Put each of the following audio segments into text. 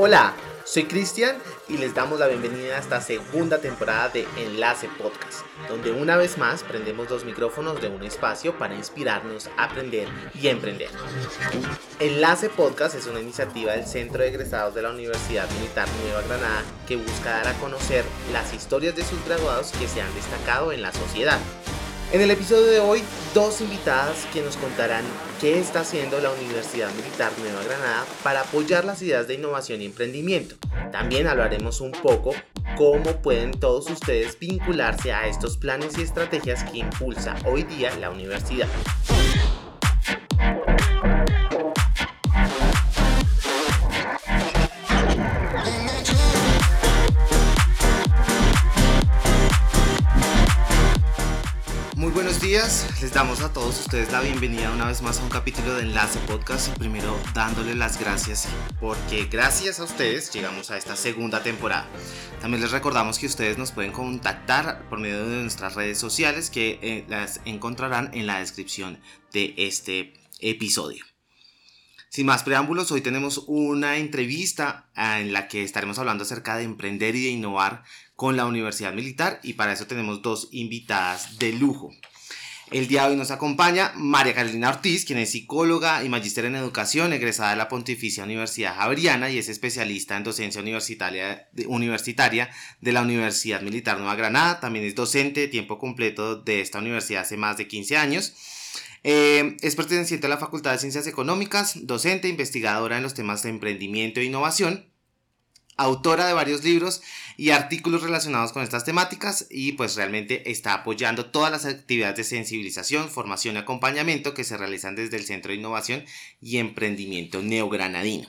Hola, soy Cristian y les damos la bienvenida a esta segunda temporada de Enlace Podcast, donde una vez más prendemos los micrófonos de un espacio para inspirarnos, aprender y emprender. Enlace Podcast es una iniciativa del Centro de Egresados de la Universidad Militar Nueva Granada que busca dar a conocer las historias de sus graduados que se han destacado en la sociedad. En el episodio de hoy, dos invitadas que nos contarán qué está haciendo la Universidad Militar Nueva Granada para apoyar las ideas de innovación y emprendimiento. También hablaremos un poco cómo pueden todos ustedes vincularse a estos planes y estrategias que impulsa hoy día la universidad. Días, les damos a todos ustedes la bienvenida una vez más a un capítulo de Enlace Podcast y primero dándole las gracias porque gracias a ustedes llegamos a esta segunda temporada. También les recordamos que ustedes nos pueden contactar por medio de nuestras redes sociales que eh, las encontrarán en la descripción de este episodio. Sin más preámbulos, hoy tenemos una entrevista ah, en la que estaremos hablando acerca de emprender y de innovar con la Universidad Militar y para eso tenemos dos invitadas de lujo. El día de hoy nos acompaña María Carolina Ortiz, quien es psicóloga y magíster en educación, egresada de la Pontificia Universidad Javeriana y es especialista en docencia universitaria, de la Universidad Militar Nueva Granada. También es docente de tiempo completo de esta universidad hace más de 15 años. Eh, es perteneciente a la Facultad de Ciencias Económicas, docente, investigadora en los temas de emprendimiento e innovación autora de varios libros y artículos relacionados con estas temáticas y pues realmente está apoyando todas las actividades de sensibilización, formación y acompañamiento que se realizan desde el Centro de Innovación y Emprendimiento Neogranadino.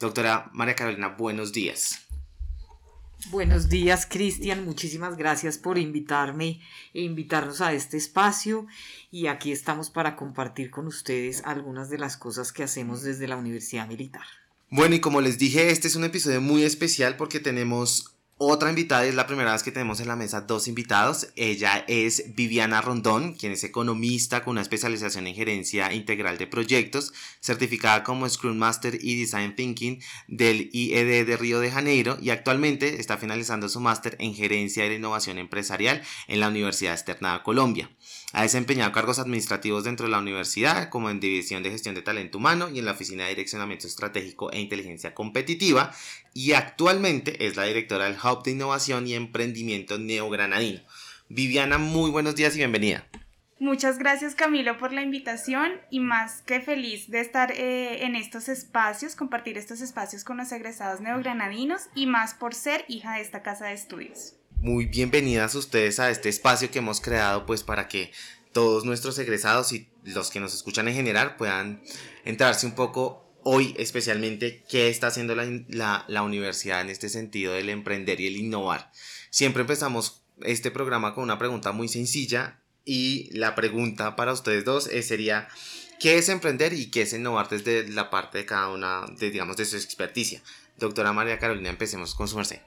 Doctora María Carolina, buenos días. Buenos días, Cristian. Muchísimas gracias por invitarme e invitarnos a este espacio. Y aquí estamos para compartir con ustedes algunas de las cosas que hacemos desde la Universidad Militar. Bueno, y como les dije, este es un episodio muy especial porque tenemos otra invitada, es la primera vez que tenemos en la mesa dos invitados. Ella es Viviana Rondón, quien es economista con una especialización en gerencia integral de proyectos, certificada como Scrum Master y Design Thinking del IED de Río de Janeiro y actualmente está finalizando su máster en gerencia de innovación empresarial en la Universidad Externa de Colombia. Ha desempeñado cargos administrativos dentro de la universidad, como en División de Gestión de Talento Humano y en la Oficina de Direccionamiento Estratégico e Inteligencia Competitiva, y actualmente es la directora del Hub de Innovación y Emprendimiento Neogranadino. Viviana, muy buenos días y bienvenida. Muchas gracias Camilo por la invitación y más que feliz de estar eh, en estos espacios, compartir estos espacios con los egresados neogranadinos y más por ser hija de esta casa de estudios muy bienvenidas ustedes a este espacio que hemos creado pues para que todos nuestros egresados y los que nos escuchan en general puedan entrarse un poco hoy especialmente qué está haciendo la, la, universidad en este sentido del emprender y el innovar. Siempre empezamos este programa con una pregunta muy sencilla y la pregunta para ustedes dos sería ¿qué es emprender y qué es innovar desde la parte de cada una de digamos de su experticia? Doctora María Carolina, empecemos con su merced.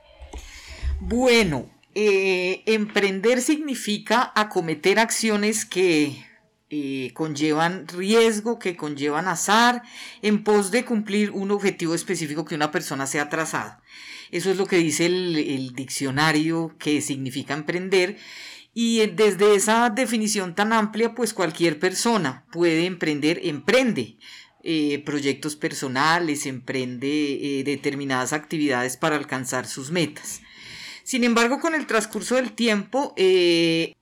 Bueno, eh, emprender significa acometer acciones que eh, conllevan riesgo, que conllevan azar, en pos de cumplir un objetivo específico que una persona se ha trazado. Eso es lo que dice el, diccionario que significa emprender. Y eh, desde esa definición tan amplia, pues cualquier persona puede emprender, emprende. proyectos personales, emprende determinadas actividades para alcanzar sus metas. Sin embargo, con el transcurso del tiempo, eh,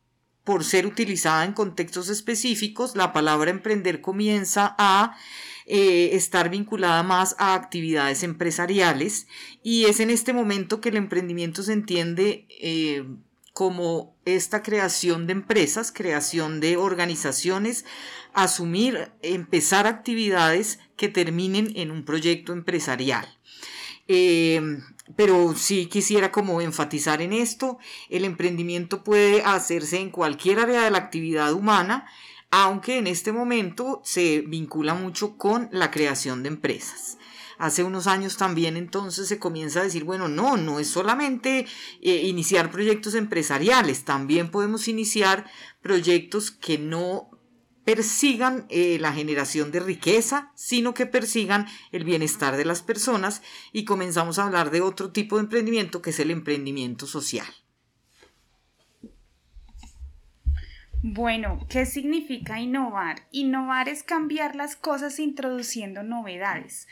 por ser utilizada en contextos específicos, la palabra emprender comienza a eh, estar vinculada más a actividades empresariales y es en este momento que el emprendimiento se entiende eh, como esta creación de empresas, creación de organizaciones, asumir, empezar actividades que terminen en un proyecto empresarial. Pero sí quisiera como enfatizar en esto, el emprendimiento puede hacerse en cualquier área de la actividad humana, aunque en este momento se vincula mucho con la creación de empresas. Hace unos años también entonces se comienza a decir, bueno, no, no es solamente eh, iniciar proyectos empresariales, también podemos iniciar proyectos que no persigan eh, la generación de riqueza, sino que persigan el bienestar de las personas y comenzamos a hablar de otro tipo de emprendimiento que es el emprendimiento social. Bueno, ¿qué significa innovar? Innovar es cambiar las cosas introduciendo novedades.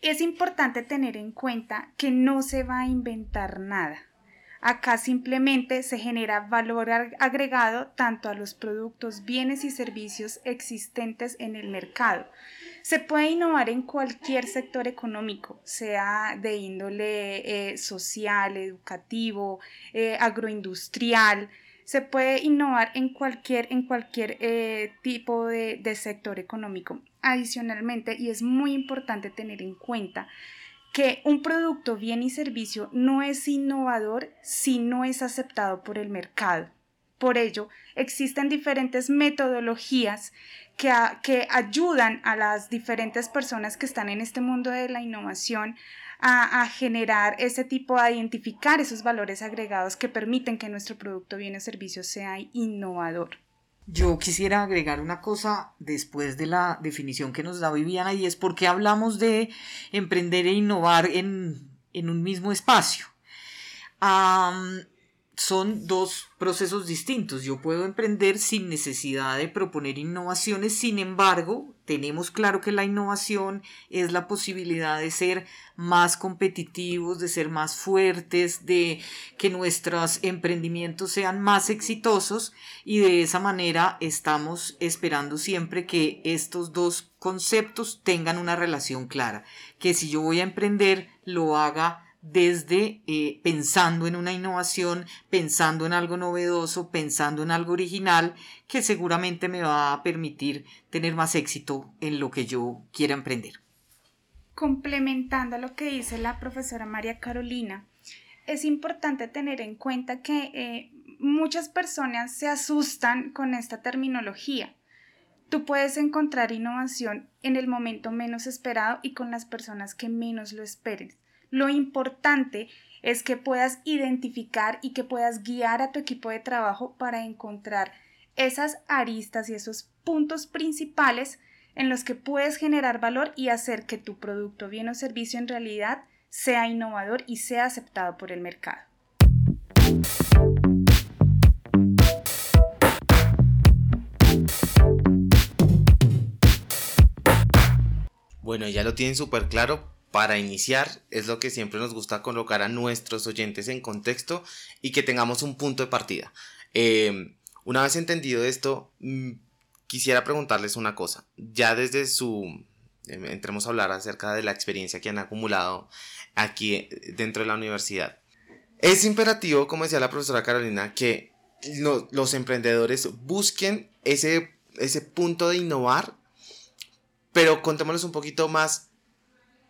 Es importante tener en cuenta que no se va a inventar nada. Acá simplemente se genera valor agregado tanto a los productos, bienes y servicios existentes en el mercado. Se puede innovar en cualquier sector económico, sea de índole eh, social, educativo, eh, agroindustrial, se puede innovar en cualquier, en cualquier eh, tipo de, de sector económico. Adicionalmente, y es muy importante tener en cuenta, que un producto, bien y servicio no es innovador si no es aceptado por el mercado. Por ello, existen diferentes metodologías que, que, ayudan a las diferentes personas que están en este mundo de la innovación a, generar ese tipo, a identificar esos valores agregados que permiten que nuestro producto, bien o servicio sea innovador. Yo quisiera agregar una cosa después de la definición que nos da Viviana y es por qué hablamos de emprender e innovar en, un mismo espacio son dos procesos distintos. Yo puedo emprender sin necesidad de proponer innovaciones, sin embargo, tenemos claro que la innovación es la posibilidad de ser más competitivos, de ser más fuertes, de que nuestros emprendimientos sean más exitosos y de esa manera estamos esperando siempre que estos dos conceptos tengan una relación clara, que si yo voy a emprender lo haga desde eh, pensando en una innovación, pensando en algo novedoso, pensando en algo original, que seguramente me va a permitir tener más éxito en lo que yo quiera emprender. Complementando lo que dice la profesora María Carolina, es importante tener en cuenta que eh, muchas personas se asustan con esta terminología. Tú puedes encontrar innovación en el momento menos esperado y con las personas que menos lo esperen. Lo importante es que puedas identificar y que puedas guiar a tu equipo de trabajo para encontrar esas aristas y esos puntos principales en los que puedes generar valor y hacer que tu producto, bien o servicio en realidad sea innovador y sea aceptado por el mercado. Bueno, ya lo tienen súper claro, para iniciar es lo que siempre nos gusta colocar a nuestros oyentes en contexto y que tengamos un punto de partida. Eh, una vez entendido esto, mm, quisiera preguntarles una cosa. Ya desde su... Em, entremos a hablar acerca de la experiencia que han acumulado aquí eh, dentro de la universidad. Es imperativo, como decía la profesora Carolina, que los emprendedores busquen ese, ese punto de innovar, pero contémosles un poquito más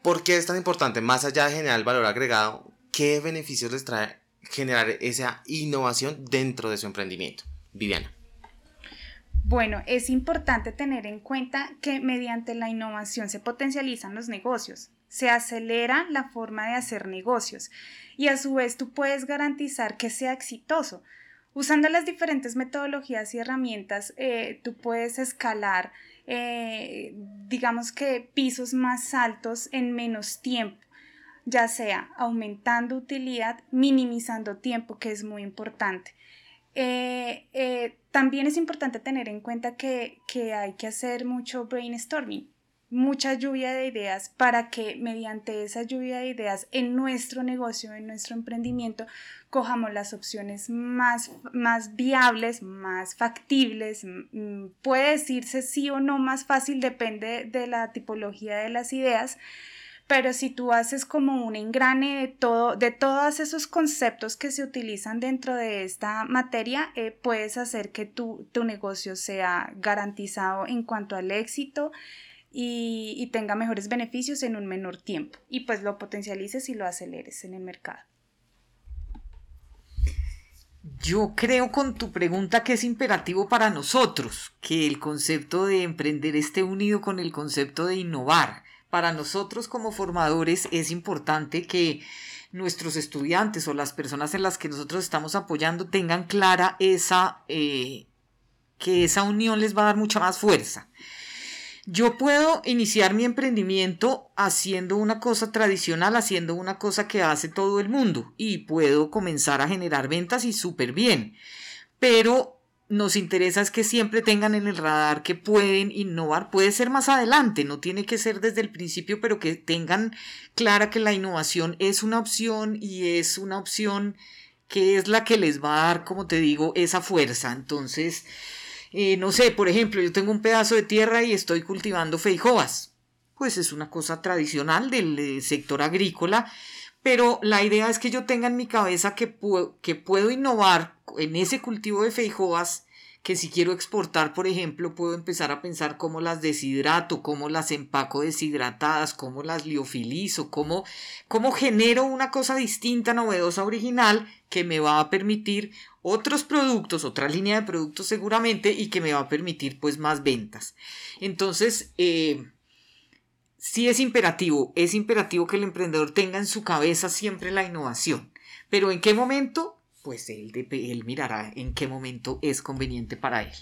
¿Por qué es tan importante? Más allá de generar valor agregado, ¿qué beneficios les trae generar esa innovación dentro de su emprendimiento? Viviana. Bueno, es importante tener en cuenta que mediante la innovación se potencializan los negocios, se acelera la forma de hacer negocios y a su vez tú puedes garantizar que sea exitoso. Usando las diferentes metodologías y herramientas, eh, tú puedes escalar eh, digamos que pisos más altos en menos tiempo, ya sea aumentando utilidad, minimizando tiempo, que es muy importante. Eh, eh, también es importante tener en cuenta que, que hay que hacer mucho brainstorming mucha lluvia de ideas para que mediante esa lluvia de ideas en nuestro negocio, en nuestro emprendimiento, cojamos las opciones más, más viables, más factibles. Mm, puede decirse sí o no más fácil, depende de la tipología de las ideas. Pero si tú haces como un engrane de, todo, de todos esos conceptos que se utilizan dentro de esta materia, eh, puedes hacer que tu, tu negocio sea garantizado en cuanto al éxito, y, tenga mejores beneficios en un menor tiempo y pues lo potencialices y lo aceleres en el mercado. Yo creo con tu pregunta que es imperativo para nosotros que el concepto de emprender esté unido con el concepto de innovar. Para nosotros como formadores es importante que nuestros estudiantes o las personas en las que nosotros estamos apoyando tengan clara esa, eh, que esa unión les va a dar mucha más fuerza. Yo puedo iniciar mi emprendimiento haciendo una cosa tradicional, haciendo una cosa que hace todo el mundo y puedo comenzar a generar ventas y súper bien. Pero nos interesa es que siempre tengan en el radar que pueden innovar. Puede ser más adelante, no tiene que ser desde el principio, pero que tengan clara que la innovación es una opción y es una opción que es la que les va a dar, como te digo, esa fuerza. Entonces, eh, no sé, por ejemplo, yo tengo un pedazo de tierra y estoy cultivando feijoas. Pues es una cosa tradicional del sector agrícola, pero la idea es que yo tenga en mi cabeza que, que puedo innovar en ese cultivo de feijoas que si quiero exportar, por ejemplo, puedo empezar a pensar cómo las deshidrato, cómo las empaco deshidratadas, cómo las liofilizo, cómo, cómo genero una cosa distinta, novedosa, original, que me va a permitir otros productos, otra línea de productos seguramente, y que me va a permitir pues más ventas. Entonces, eh, sí es imperativo, es imperativo que el emprendedor tenga en su cabeza siempre la innovación. Pero ¿en qué momento? Pues él, él mirará en qué momento es conveniente para él.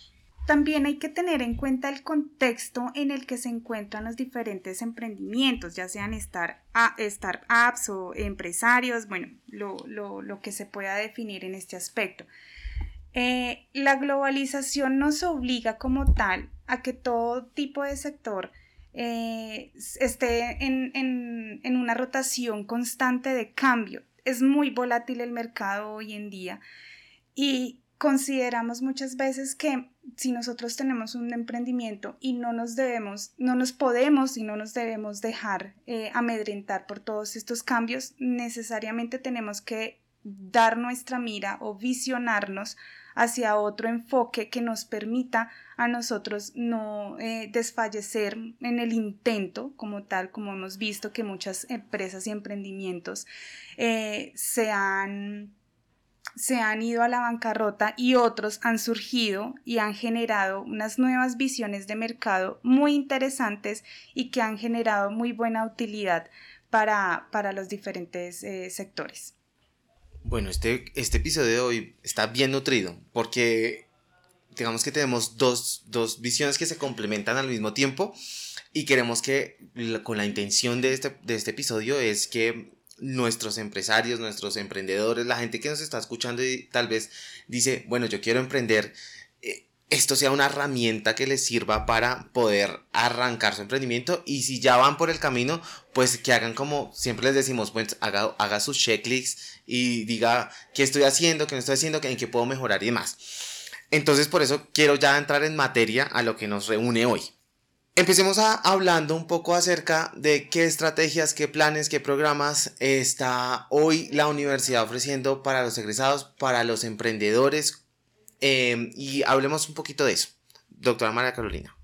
También hay que tener en cuenta el contexto en el que se encuentran los diferentes emprendimientos, ya sean startups o empresarios, bueno, lo, que se pueda definir en este aspecto. Eh, la globalización nos obliga como tal a que todo tipo de sector eh, esté en una rotación constante de cambio es muy volátil el mercado hoy en día y consideramos muchas veces que si nosotros tenemos un emprendimiento y no nos debemos, no nos podemos y no nos debemos dejar eh, amedrentar por todos estos cambios, necesariamente tenemos que dar nuestra mira o visionarnos hacia otro enfoque que nos permita a nosotros no eh, desfallecer en el intento como tal, como hemos visto que muchas empresas y emprendimientos eh, se han se han ido a la bancarrota y otros han surgido y han generado unas nuevas visiones de mercado muy interesantes y que han generado muy buena utilidad para, los diferentes eh, sectores. Bueno, este, este episodio de hoy está bien nutrido porque digamos que tenemos dos, visiones que se complementan al mismo tiempo y queremos que con la intención de este, de este episodio es que nuestros empresarios, nuestros emprendedores, la gente que nos está escuchando y tal vez dice, bueno, yo quiero emprender, esto sea una herramienta que les sirva para poder arrancar su emprendimiento y si ya van por el camino, pues que hagan como siempre les decimos, pues haga, haga sus checklists y diga qué estoy haciendo, qué no estoy haciendo, en qué puedo mejorar y demás. Entonces por eso quiero ya entrar en materia a lo que nos reúne hoy. Empecemos a, hablando un poco acerca de qué estrategias, qué planes, qué programas está hoy la universidad ofreciendo para los egresados, para los emprendedores, Em, y hablemos un poquito de eso. Doctora María Carolina.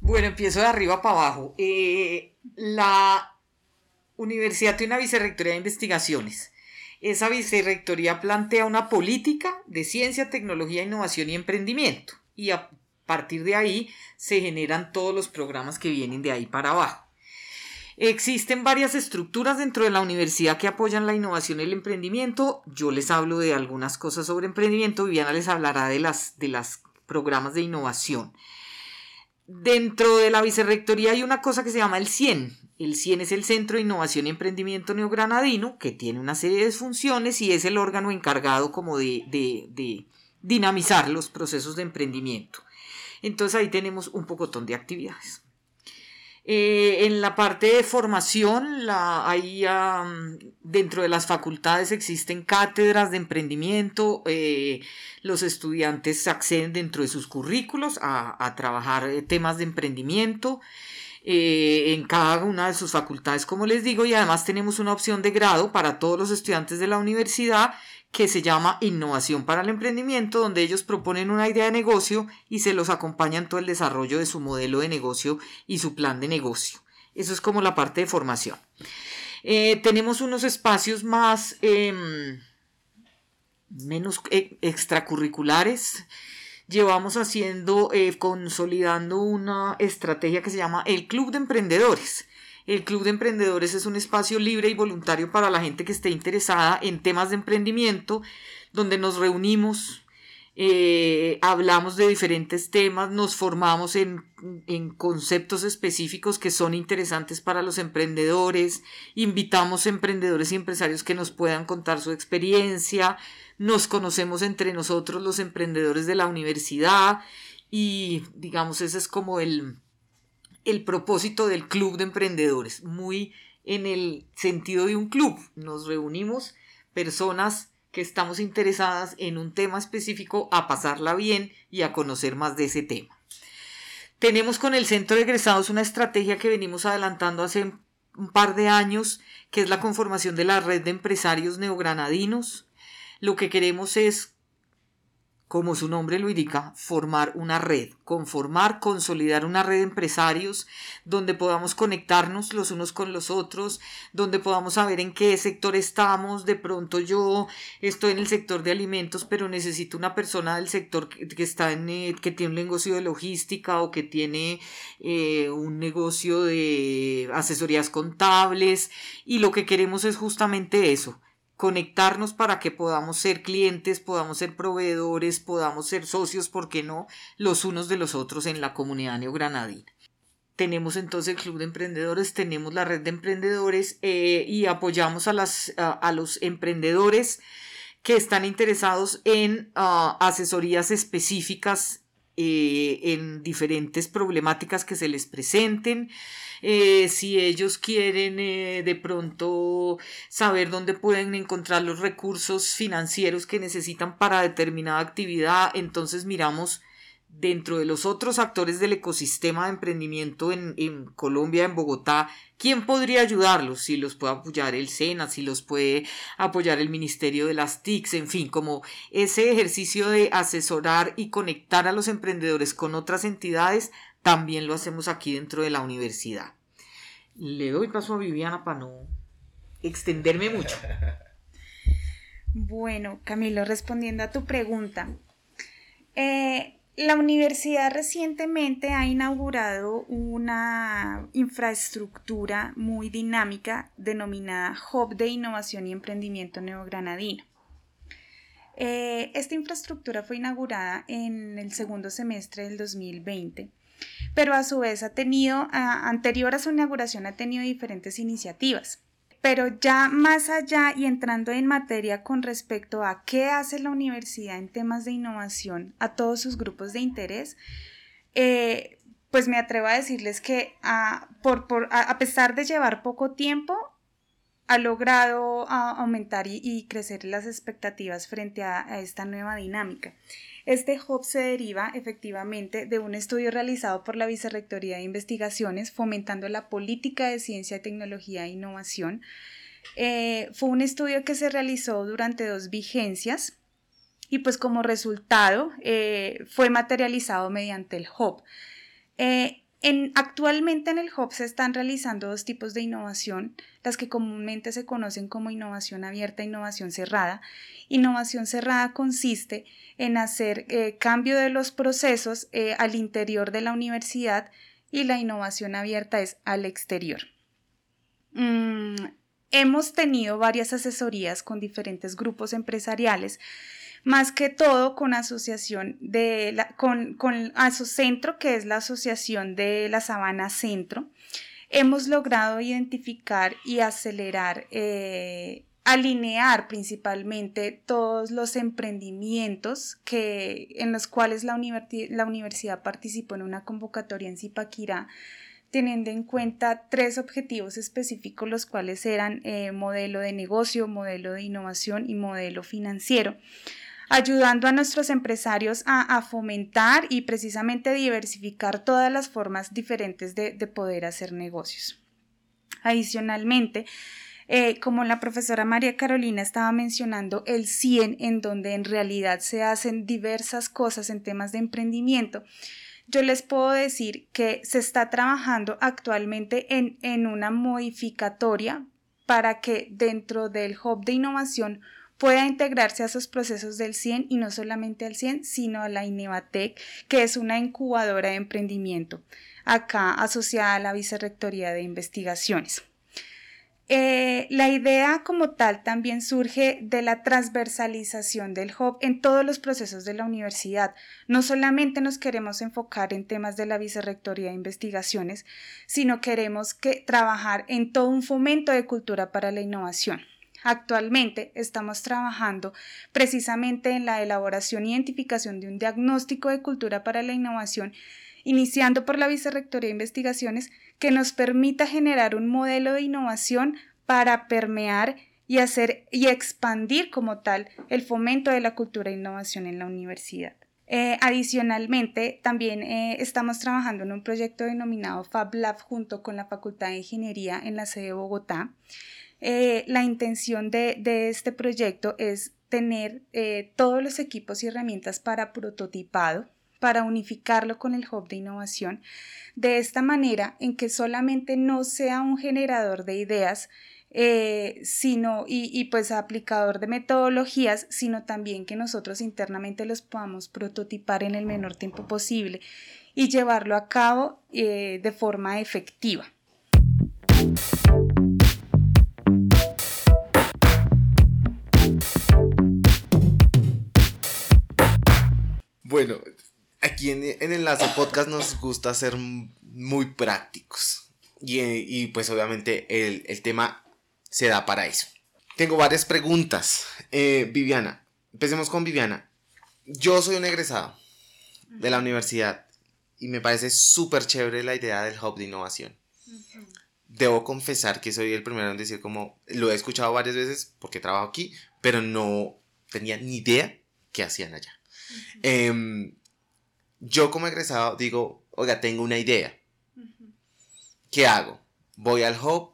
Bueno, empiezo de arriba para abajo. Eh, la universidad tiene una vicerrectoría de investigaciones. Esa vicerrectoría plantea una política de ciencia, tecnología, innovación y emprendimiento. Y a partir de ahí se generan todos los programas que vienen de ahí para abajo. Existen varias estructuras dentro de la universidad que apoyan la innovación y el emprendimiento. Yo les hablo de algunas cosas sobre emprendimiento, Viviana les hablará de las de los programas de innovación. Dentro de la vicerrectoría hay una cosa que se llama el CIEN. El CIEN es el Centro de Innovación y Emprendimiento Neogranadino, que tiene una serie de funciones y es el órgano encargado como de, de dinamizar los procesos de emprendimiento. Entonces ahí tenemos un pocotón de actividades. Eh, en la parte de formación, dentro de las facultades existen cátedras de emprendimiento, eh, los estudiantes acceden dentro de sus currículos a, trabajar eh, temas de emprendimiento. en cada una de sus facultades, como les digo, y además tenemos una opción de grado para todos los estudiantes de la universidad que se llama Innovación para el Emprendimiento, donde ellos proponen una idea de negocio y se los acompañan todo el desarrollo de su modelo de negocio y su plan de negocio. Eso es como la parte de formación. Eh, tenemos unos espacios más em, menos e, extracurriculares. Llevamos haciendo, eh, consolidando una estrategia que se llama el Club de Emprendedores el Club de Emprendedores es un espacio libre y voluntario para la gente que esté interesada en temas de emprendimiento, donde nos reunimos eh, hablamos de diferentes temas, nos formamos en, en, conceptos específicos que son interesantes para los emprendedores, invitamos emprendedores y empresarios que nos puedan contar su experiencia, nos conocemos entre nosotros los emprendedores de la universidad y digamos ese es como el, el propósito del club de emprendedores, muy en el sentido de un club. Nos reunimos personas que estamos interesadas en un tema específico a pasarla bien y a conocer más de ese tema. Tenemos con el Centro de Egresados una estrategia que venimos adelantando hace un par de años, que es la conformación de la red de empresarios neogranadinos. Lo que queremos es como su nombre lo indica, formar una red, conformar, consolidar una red de empresarios donde podamos conectarnos los unos con los otros, donde podamos saber en qué sector estamos. De pronto yo estoy en el sector de alimentos, pero necesito una persona del sector que, está en, eh, que tiene un negocio de logística o que tiene eh, un negocio de asesorías contables y lo que queremos es justamente eso conectarnos para que podamos ser clientes, podamos ser proveedores, podamos ser socios, ¿por qué no?, los unos de los otros en la comunidad neogranadina. Tenemos entonces el Club de Emprendedores, tenemos la red de emprendedores eh, y apoyamos a, las, a, los emprendedores que están interesados en ah, asesorías específicas eh, en diferentes problemáticas que se les presenten. Eh, si ellos quieren eh, de pronto saber dónde pueden encontrar los recursos financieros que necesitan para determinada actividad, entonces miramos dentro de los otros actores del ecosistema de emprendimiento en, en, Colombia, en Bogotá, ¿quién podría ayudarlos? Si los puede apoyar el SENA, si los puede apoyar el Ministerio de las TICs, en fin, como ese ejercicio de asesorar y conectar a los emprendedores con otras entidades también lo hacemos aquí dentro de la universidad. Le doy paso a Viviana para no extenderme mucho. Bueno, Camilo, respondiendo a tu pregunta, eh, la universidad recientemente ha inaugurado una infraestructura muy dinámica denominada Hub de Innovación y Emprendimiento Neogranadino. Eh, esta infraestructura fue inaugurada en el segundo semestre del 2020 pero a su vez ha tenido, anterior a su inauguración, ha tenido diferentes iniciativas. Pero ya más allá y entrando en materia con respecto a qué hace la universidad en temas de innovación a todos sus grupos de interés, eh, pues me atrevo a decirles que a, pesar de llevar poco tiempo, ha logrado aumentar y, crecer las expectativas frente a esta nueva dinámica. Este hub se deriva efectivamente de un estudio realizado por la Vicerrectoría de Investigaciones fomentando la política de ciencia, tecnología e innovación. Eh, fue un estudio que se realizó durante dos vigencias y pues como resultado eh, fue materializado mediante el hub. Eh, en, actualmente en el Hub se están realizando dos tipos de innovación, las que comúnmente se conocen como innovación abierta e innovación cerrada. Innovación cerrada consiste en hacer eh, cambio de los procesos eh, al interior de la universidad y la innovación abierta es al exterior. Mm, hemos tenido varias asesorías con diferentes grupos empresariales más que todo con asociación de la, con, con Asocentro, que es la asociación de la Sabana Centro, hemos logrado identificar y acelerar, eh, alinear principalmente todos los emprendimientos que, en los cuales la, la universidad participó en una convocatoria en Zipaquirá teniendo en cuenta tres objetivos específicos, los cuales eran eh, modelo de negocio, modelo de innovación y modelo financiero ayudando a nuestros empresarios a, fomentar y precisamente diversificar todas las formas diferentes de, poder hacer negocios. Adicionalmente, eh, como la profesora María Carolina estaba mencionando, el 100 en donde en realidad se hacen diversas cosas en temas de emprendimiento, yo les puedo decir que se está trabajando actualmente en, en una modificatoria para que dentro del hub de innovación pueda integrarse a esos procesos del 100 y no solamente al 100, sino a la Inevatec, que es una incubadora de emprendimiento, acá asociada a la Vicerrectoría de Investigaciones. Eh, la idea como tal también surge de la transversalización del hub en todos los procesos de la universidad. No solamente nos queremos enfocar en temas de la vicerrectoría de investigaciones, sino queremos que trabajar en todo un fomento de cultura para la innovación. Actualmente estamos trabajando precisamente en la elaboración e identificación de un diagnóstico de cultura para la innovación, iniciando por la Vicerrectoría de Investigaciones, que nos permita generar un modelo de innovación para permear y hacer y expandir como tal el fomento de la cultura e innovación en la universidad. Eh, adicionalmente, también eh, estamos trabajando en un proyecto denominado Fab Lab junto con la Facultad de Ingeniería en la sede de Bogotá. Eh, la intención de, este proyecto es tener todos los equipos y herramientas para prototipado, para unificarlo con el hub de innovación, de esta manera en que solamente no sea un generador de ideas, eh, sino y, pues aplicador de metodologías, sino también que nosotros internamente los podamos prototipar en el menor tiempo posible y llevarlo a cabo eh, de forma efectiva. Bueno, aquí en, en Enlace Podcast nos gusta ser muy prácticos. Y, y pues obviamente el, el tema se da para eso. Tengo varias preguntas. Eh, Viviana, empecemos con Viviana. Yo soy un egresado de la universidad y me parece súper chévere la idea del hub de innovación. Debo confesar que soy el primero en decir como lo he escuchado varias veces porque trabajo aquí, pero no tenía ni idea qué hacían allá. Em, yo como egresado digo, oiga, tengo una idea. ¿Qué hago? Voy al hub,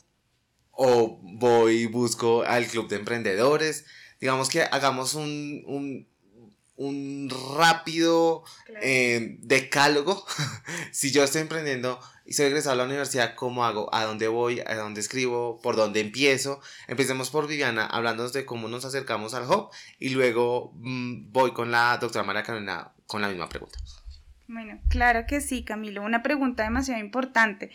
o voy y busco al club de emprendedores. Digamos que hagamos un, un, un rápido eh, decálogo. si yo estoy emprendiendo y soy egresado a la universidad, ¿cómo hago? ¿A dónde voy? ¿A dónde escribo? ¿Por dónde empiezo? Empecemos por Viviana, hablándonos de cómo nos acercamos al hub y luego mm, voy con la doctora María Carolina con la misma pregunta. Bueno, claro que sí, Camilo. Una pregunta demasiado importante.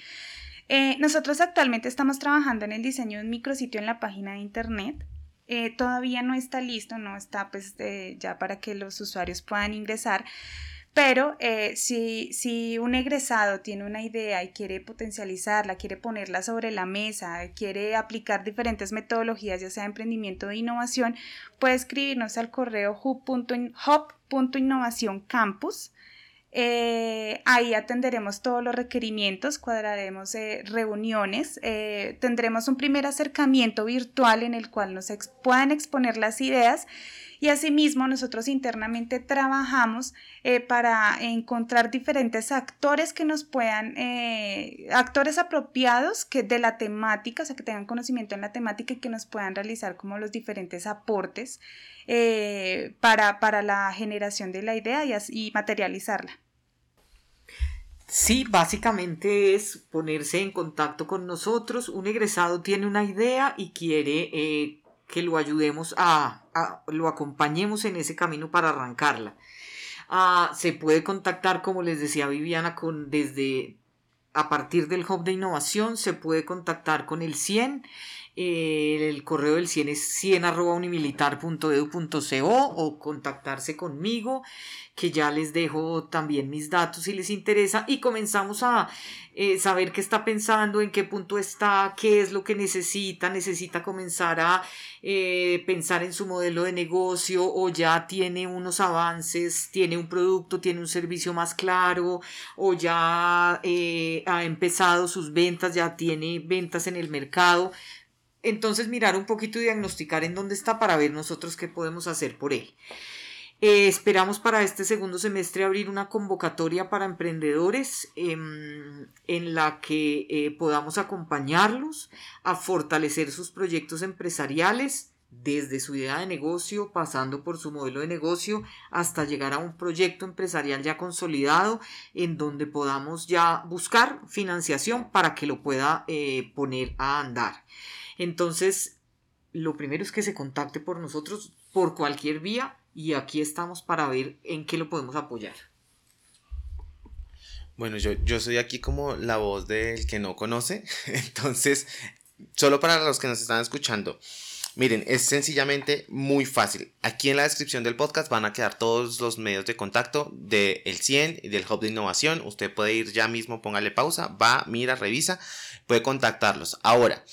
Eh, nosotros actualmente estamos trabajando en el diseño de un micrositio en la página de internet. Eh, todavía no está listo, no está pues ya para que los usuarios puedan ingresar. Pero eh, si, si, un egresado tiene una idea y quiere potencializarla, quiere ponerla sobre la mesa, quiere aplicar diferentes metodologías, ya sea emprendimiento o de innovación, puede escribirnos al correo hub.innovacioncampus eh, ahí atenderemos todos los requerimientos, cuadraremos eh, reuniones, eh, tendremos un primer acercamiento virtual en el cual nos puedan exponer las ideas y asimismo nosotros internamente trabajamos para encontrar diferentes actores que nos puedan, actores apropiados que de la temática, o sea, que tengan conocimiento en la temática y que nos puedan realizar como los diferentes aportes para, para, la generación de la idea y, y materializarla. Sí, básicamente es ponerse en contacto con nosotros. Un egresado tiene una idea y quiere eh, que lo ayudemos a, lo acompañemos en ese camino para arrancarla. Ah, se puede contactar, como les decía Viviana, con desde a partir del hub de innovación, se puede contactar con el 100 el correo del 100 es 100 o contactarse conmigo, que ya les dejo también mis datos si les interesa. Y comenzamos a eh, saber qué está pensando, en qué punto está, qué es lo que necesita, necesita comenzar a eh, pensar en su modelo de negocio o ya tiene unos avances, tiene un producto, tiene un servicio más claro o ya eh, ha empezado sus ventas, ya tiene ventas en el mercado entonces mirar un poquito y diagnosticar en dónde está para ver nosotros qué podemos hacer por él. Eh, esperamos para este segundo semestre abrir una convocatoria para emprendedores em, en la que eh, podamos acompañarlos a fortalecer sus proyectos empresariales desde su idea de negocio, pasando por su modelo de negocio, hasta llegar a un proyecto empresarial ya consolidado en donde podamos ya buscar financiación para que lo pueda eh, poner a andar. Entonces, lo primero es que se contacte por nosotros por cualquier vía y aquí estamos para ver en qué lo podemos apoyar. Bueno, yo, yo soy aquí como la voz del que no conoce, entonces solo para los que nos están escuchando. Miren, es sencillamente muy fácil. Aquí en la descripción del podcast van a quedar todos los medios de contacto del El 100 y del Hub de Innovación. Usted puede ir ya mismo, póngale pausa, va, mira, revisa, puede contactarlos. Ahora,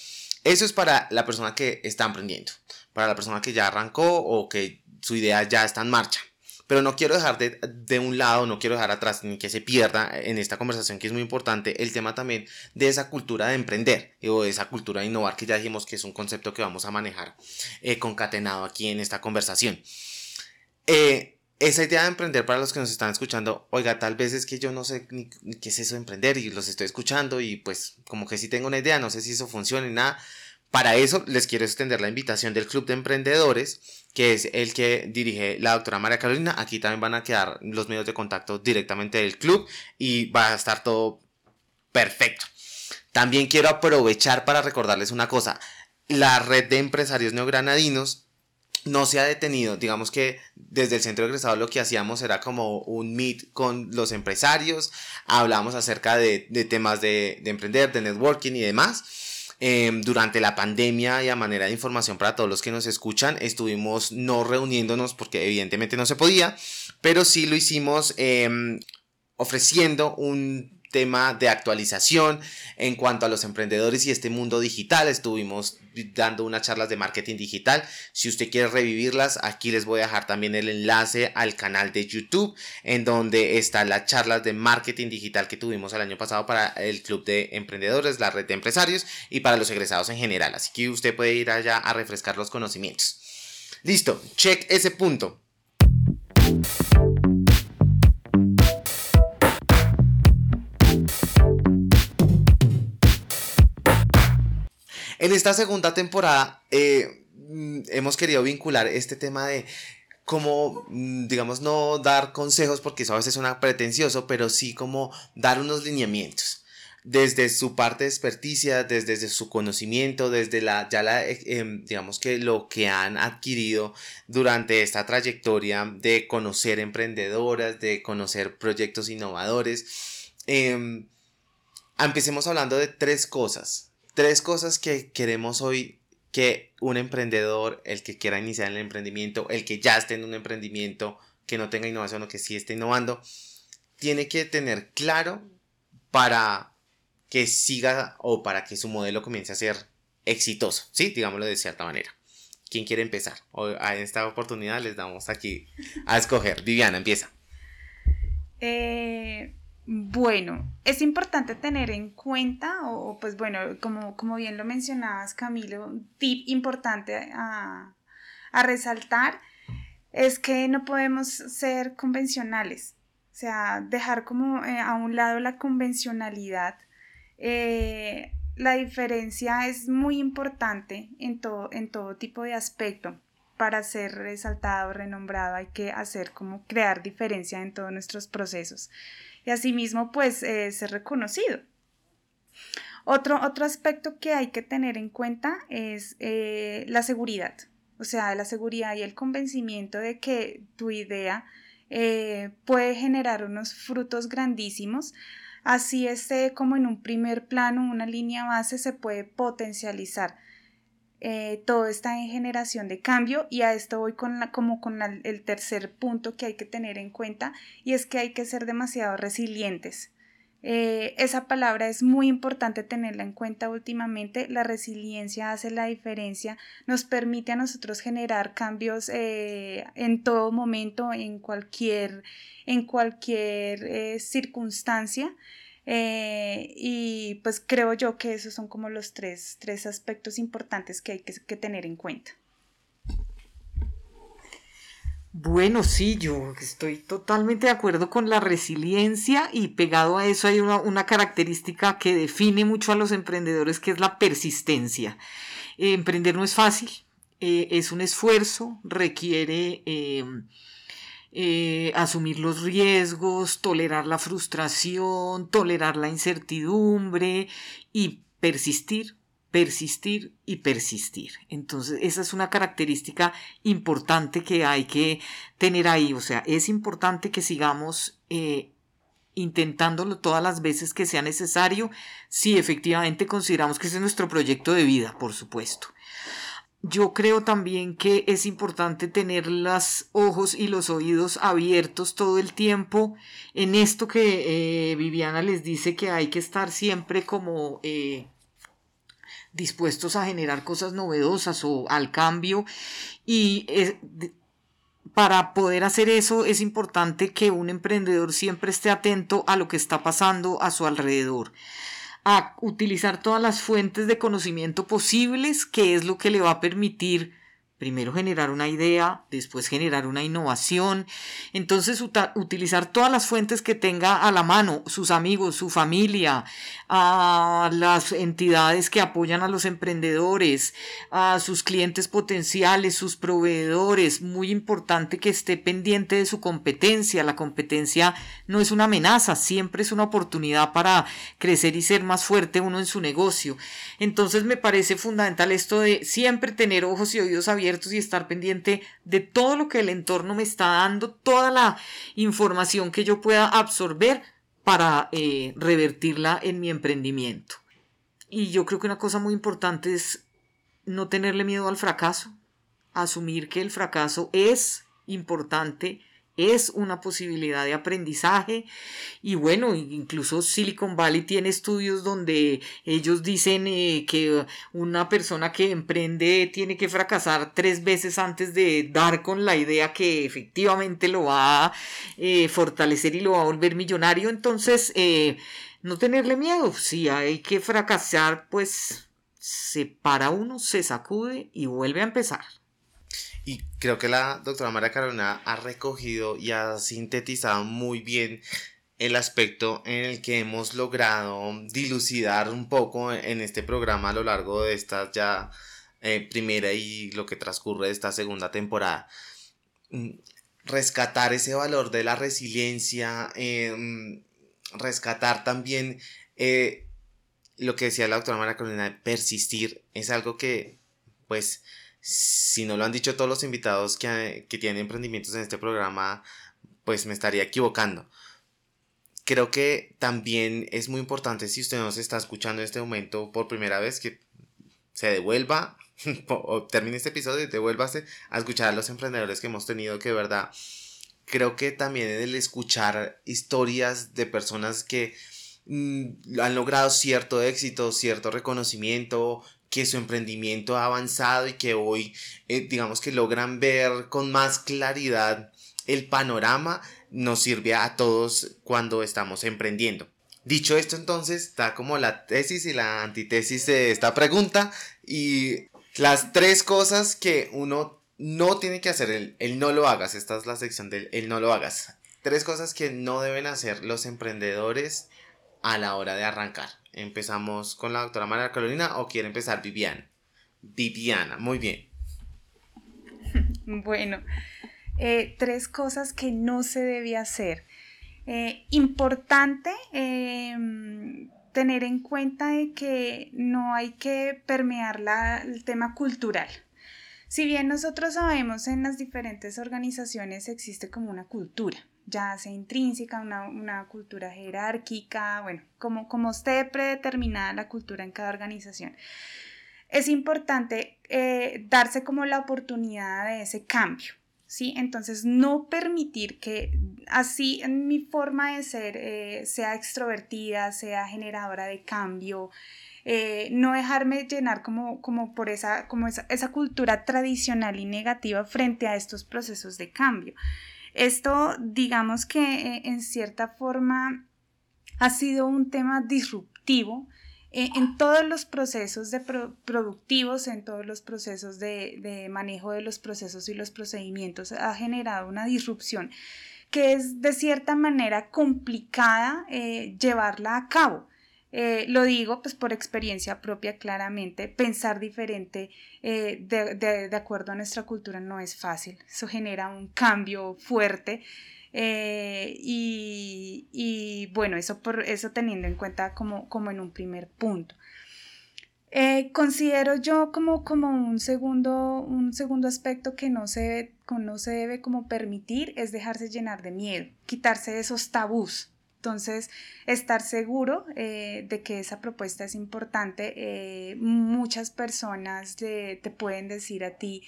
eso es para la persona que está emprendiendo, para la persona que ya arrancó o que su idea ya está en marcha. Pero no quiero dejar de, un lado, no quiero dejar atrás ni que se pierda en esta conversación que es muy importante el tema también de esa cultura de emprender o de esa cultura de innovar que ya dijimos que es un concepto que vamos a manejar eh, concatenado aquí en esta conversación. Eh, esa idea de emprender para los que nos están escuchando, oiga, tal vez es que yo no sé ni, qué es eso de emprender y los estoy escuchando y pues como que sí tengo una idea, no sé si eso funciona y nada. Para eso les quiero extender la invitación del Club de Emprendedores, que es el que dirige la doctora María Carolina. Aquí también van a quedar los medios de contacto directamente del club y va a estar todo perfecto. También quiero aprovechar para recordarles una cosa. La red de empresarios neogranadinos no se ha detenido. Digamos que desde el centro de egresado lo que hacíamos era como un meet con los empresarios, hablamos acerca de, temas de, de, emprender, de networking y demás. Em, durante la pandemia y a manera de información para todos los que nos escuchan, estuvimos no reuniéndonos porque evidentemente no se podía, pero sí lo hicimos em, ofreciendo un tema de actualización en cuanto a los emprendedores y este mundo digital. Estuvimos dando unas charlas de marketing digital. Si usted quiere revivirlas, aquí les voy a dejar también el enlace al canal de YouTube en donde están las charlas de marketing digital que tuvimos el año pasado para el club de emprendedores, la red de empresarios y para los egresados en general. Así que usted puede ir allá a refrescar los conocimientos. Listo, check ese punto. En esta segunda temporada eh, mm, hemos querido vincular este tema de cómo, mm, digamos, no dar consejos porque eso a veces suena pretencioso, pero sí como dar unos lineamientos desde su parte de experticia, desde, su conocimiento, desde la, ya la, eh, em, digamos que lo que han adquirido durante esta trayectoria de conocer emprendedoras, de conocer proyectos innovadores. Em, empecemos hablando de tres cosas tres cosas que queremos hoy que un emprendedor, el que quiera iniciar el emprendimiento, el que ya esté en un emprendimiento, que no tenga innovación o que sí esté innovando, tiene que tener claro para que siga o para que su modelo comience a ser exitoso, ¿sí? Digámoslo de cierta manera. ¿Quién quiere empezar? Hoy, en esta oportunidad les damos aquí a escoger. Viviana, empieza. Eh, bueno, es importante tener en cuenta, o pues bueno, como, como bien lo mencionabas Camilo, un tip importante a, resaltar es que no podemos ser convencionales, o sea, dejar como eh, a un lado la convencionalidad. Eh, la diferencia es muy importante en todo, en todo tipo de aspecto. Para ser resaltado, renombrado, hay que hacer como crear diferencia en todos nuestros procesos y asimismo pues eh, ser reconocido. Otro, otro aspecto que hay que tener en cuenta es eh, la seguridad, o sea, la seguridad y el convencimiento de que tu idea eh, puede generar unos frutos grandísimos. Así esté como en un primer plano, una línea base se puede potencializar eh, todo está en generación de cambio y a esto voy con como con el tercer punto que hay que tener en cuenta y es que hay que ser demasiado resilientes. Eh, esa palabra es muy importante tenerla en cuenta últimamente. La resiliencia hace la diferencia, nos permite a nosotros generar cambios eh, en todo momento, en cualquier, en cualquier circunstancia. Eh, y pues creo yo que esos son como los tres, tres aspectos importantes que hay que, tener en cuenta. Bueno, sí, yo estoy totalmente de acuerdo con la resiliencia y pegado a eso hay una, característica que define mucho a los emprendedores que es la persistencia. emprender no es fácil, eh, es un esfuerzo, requiere eh, eh, asumir los riesgos, tolerar la frustración, tolerar la incertidumbre y persistir, persistir y persistir. Entonces, esa es una característica importante que hay que tener ahí. O sea, es importante que sigamos eh, intentándolo todas las veces que sea necesario, si efectivamente consideramos que ese es nuestro proyecto de vida, por supuesto. Yo creo también que es importante tener los ojos y los oídos abiertos todo el tiempo. En esto que eh, Viviana les dice que hay que estar siempre como eh, dispuestos a generar cosas novedosas o al cambio. Y para poder hacer eso es importante que un emprendedor siempre esté atento a lo que está pasando a su alrededor a utilizar todas las fuentes de conocimiento posibles, que es lo que le va a permitir Primero generar una idea, después generar una innovación. Entonces utilizar todas las fuentes que tenga a la mano, sus amigos, su familia, a las entidades que apoyan a los emprendedores, a sus clientes potenciales, sus proveedores. Muy importante que esté pendiente de su competencia. La competencia no es una amenaza, siempre es una oportunidad para crecer y ser más fuerte uno en su negocio. Entonces me parece fundamental esto de siempre tener ojos y oídos abiertos y estar pendiente de todo lo que el entorno me está dando, toda la información que yo pueda absorber para eh, revertirla en mi emprendimiento. Y yo creo que una cosa muy importante es no tenerle miedo al fracaso, asumir que el fracaso es importante es una posibilidad de aprendizaje. Y bueno, incluso Silicon Valley tiene estudios donde ellos dicen eh, que una persona que emprende tiene que fracasar tres veces antes de dar con la idea que efectivamente lo va a eh, fortalecer y lo va a volver millonario, entonces eh, no tenerle miedo, si hay que fracasar pues se para uno, se sacude y vuelve a empezar. Y creo que la doctora María Carolina ha recogido y ha sintetizado muy bien el aspecto en el que hemos logrado dilucidar un poco en este programa a lo largo de esta ya eh, primera y lo que transcurre de esta segunda temporada. Mm, rescatar ese valor de la resiliencia, em, rescatar también eh, lo que decía la doctora María Carolina, persistir, es algo que pues si no lo han dicho todos los invitados que, tienen emprendimientos en este programa, pues me estaría equivocando. Creo que también es muy importante si usted nos está escuchando en este momento por primera vez que se devuelva o termine este episodio y devuélvase a escuchar a los emprendedores que hemos tenido que de verdad creo que también el escuchar historias de personas que mm, han logrado cierto éxito, cierto reconocimiento, que su emprendimiento ha avanzado y que hoy eh, digamos que logran ver con más claridad el panorama nos sirve a todos cuando estamos emprendiendo. Dicho esto entonces está como la tesis y la antitesis de esta pregunta y las tres cosas que uno no tiene que hacer, el, no lo hagas, esta es la sección del el no lo hagas. Tres cosas que no deben hacer los emprendedores a la hora de arrancar. Empezamos con la doctora María Carolina o quiere empezar Viviana. Viviana, muy bien. Bueno, eh, tres cosas que no se debe hacer. Eh, importante em, tener en cuenta de que no hay que permear el tema cultural. Si bien nosotros sabemos en las diferentes organizaciones existe como una cultura, ya sea intrínseca, una, cultura jerárquica, bueno, como, como esté predeterminada la cultura en cada organización. Es importante eh, darse como la oportunidad de ese cambio, ¿sí? Entonces, no permitir que así en mi forma de ser eh, sea extrovertida, sea generadora de cambio, eh, no dejarme llenar como, como por esa, como esa, esa cultura tradicional y negativa frente a estos procesos de cambio. Esto, digamos que eh, en cierta forma ha sido un tema disruptivo eh, en todos los procesos de productivos, en todos los procesos de, manejo de los procesos y los procedimientos, ha generado una disrupción que es de cierta manera complicada eh, llevarla a cabo. Eh, lo digo pues por experiencia propia claramente, pensar diferente eh, de, acuerdo a nuestra cultura no es fácil, eso genera un cambio fuerte eh, y, bueno, eso, por, eso teniendo en cuenta como, como en un primer punto. considero yo como, como un, segundo, un segundo aspecto que no se, no se debe como permitir es dejarse llenar de miedo, quitarse esos tabús Entonces, estar seguro eh, de que esa propuesta es importante. Eh, muchas personas te pueden decir a ti,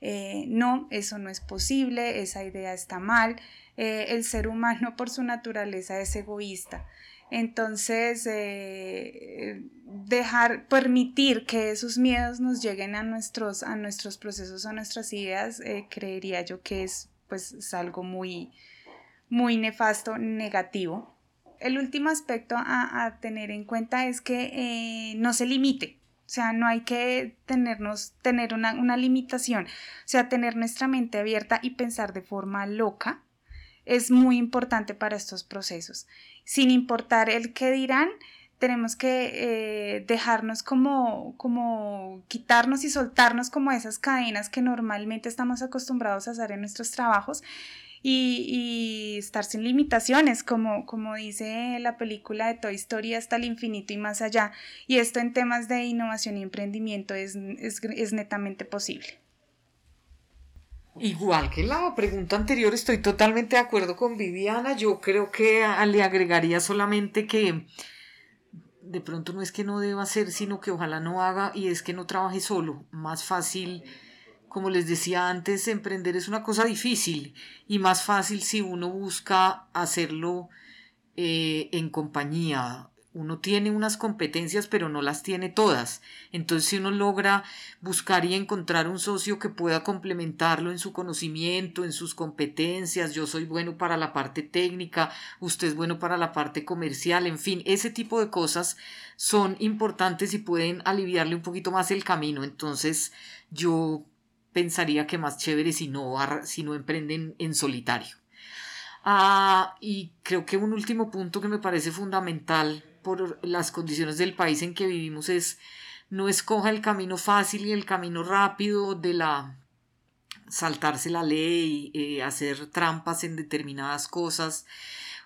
eh, no, eso no es posible, esa idea está mal. el ser humano por su naturaleza es egoísta. Entonces, dejar, permitir que esos miedos nos lleguen a nuestros, a nuestros procesos, a nuestras ideas, creería yo que es, pues, es algo muy, muy nefasto, negativo. El último aspecto a, tener en cuenta es que eh, no se limite, o sea, no hay que tenernos, tener una, una, limitación, o sea, tener nuestra mente abierta y pensar de forma loca es muy importante para estos procesos. Sin importar el que dirán, tenemos que eh, dejarnos como, como quitarnos y soltarnos como esas cadenas que normalmente estamos acostumbrados a hacer en nuestros trabajos y, estar sin limitaciones, como, como dice la película de Toy Story hasta el infinito y más allá. Y esto en temas de innovación y emprendimiento es, es, netamente posible. Igual que la pregunta anterior, estoy totalmente de acuerdo con Viviana. Yo creo que le agregaría solamente que de pronto no es que no deba hacer, sino que ojalá no haga y es que no trabaje solo. Más fácil como les decía antes, emprender es una cosa difícil y más fácil si uno busca hacerlo eh, en compañía. Uno tiene unas competencias pero no las tiene todas. Entonces si uno logra buscar y encontrar un socio que pueda complementarlo en su conocimiento, en sus competencias, yo soy bueno para la parte técnica, usted es bueno para la parte comercial, en fin, ese tipo de cosas son importantes y pueden aliviarle un poquito más el camino. Entonces yo pensaría que más chévere si no, si no emprenden en solitario. Ah, y creo que un último punto que me parece fundamental por las condiciones del país en que vivimos es no escoja el camino fácil y el camino rápido de la saltarse la ley, eh, hacer trampas en determinadas cosas.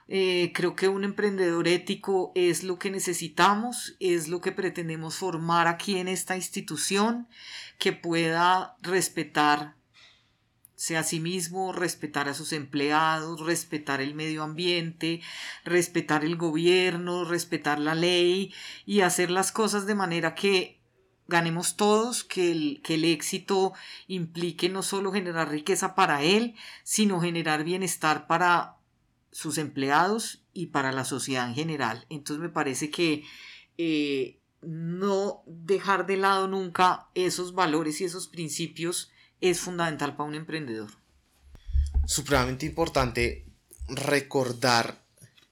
Eh, creo que un emprendedor ético es lo que necesitamos, es lo que pretendemos formar aquí en esta institución que pueda respetar a sí mismo, respetar a sus empleados, respetar el medio ambiente, respetar el gobierno, respetar la ley y hacer las cosas de manera que ganemos todos, que el, que el éxito implique no solo generar riqueza para él, sino generar bienestar para sus empleados y para la sociedad en general. Entonces me parece que eh, no dejar de lado nunca esos valores y esos principios es fundamental para un emprendedor. Supremamente importante recordar,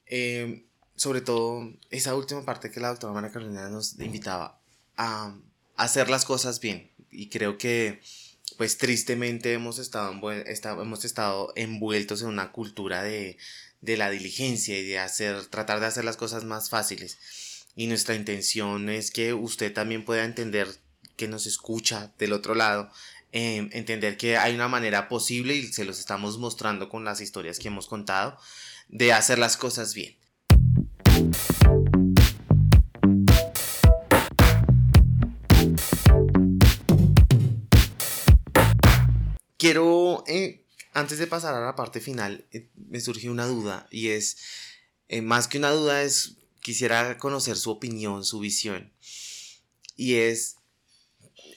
eh, sobre todo esa última parte que la doctora María Carolina nos invitaba a hacer las cosas bien. Y creo que, pues tristemente hemos estado, hemos estado envueltos en una cultura de, de la diligencia y de hacer, tratar de hacer las cosas más fáciles y nuestra intención es que usted también pueda entender que nos escucha del otro lado, em, entender que hay una manera posible y se los estamos mostrando con las historias que hemos contado de hacer las cosas bien. Quiero, eh, antes de pasar a la parte final, eh, me surgió una duda y es, eh, más que una duda es quisiera conocer su opinión, su visión. Y es,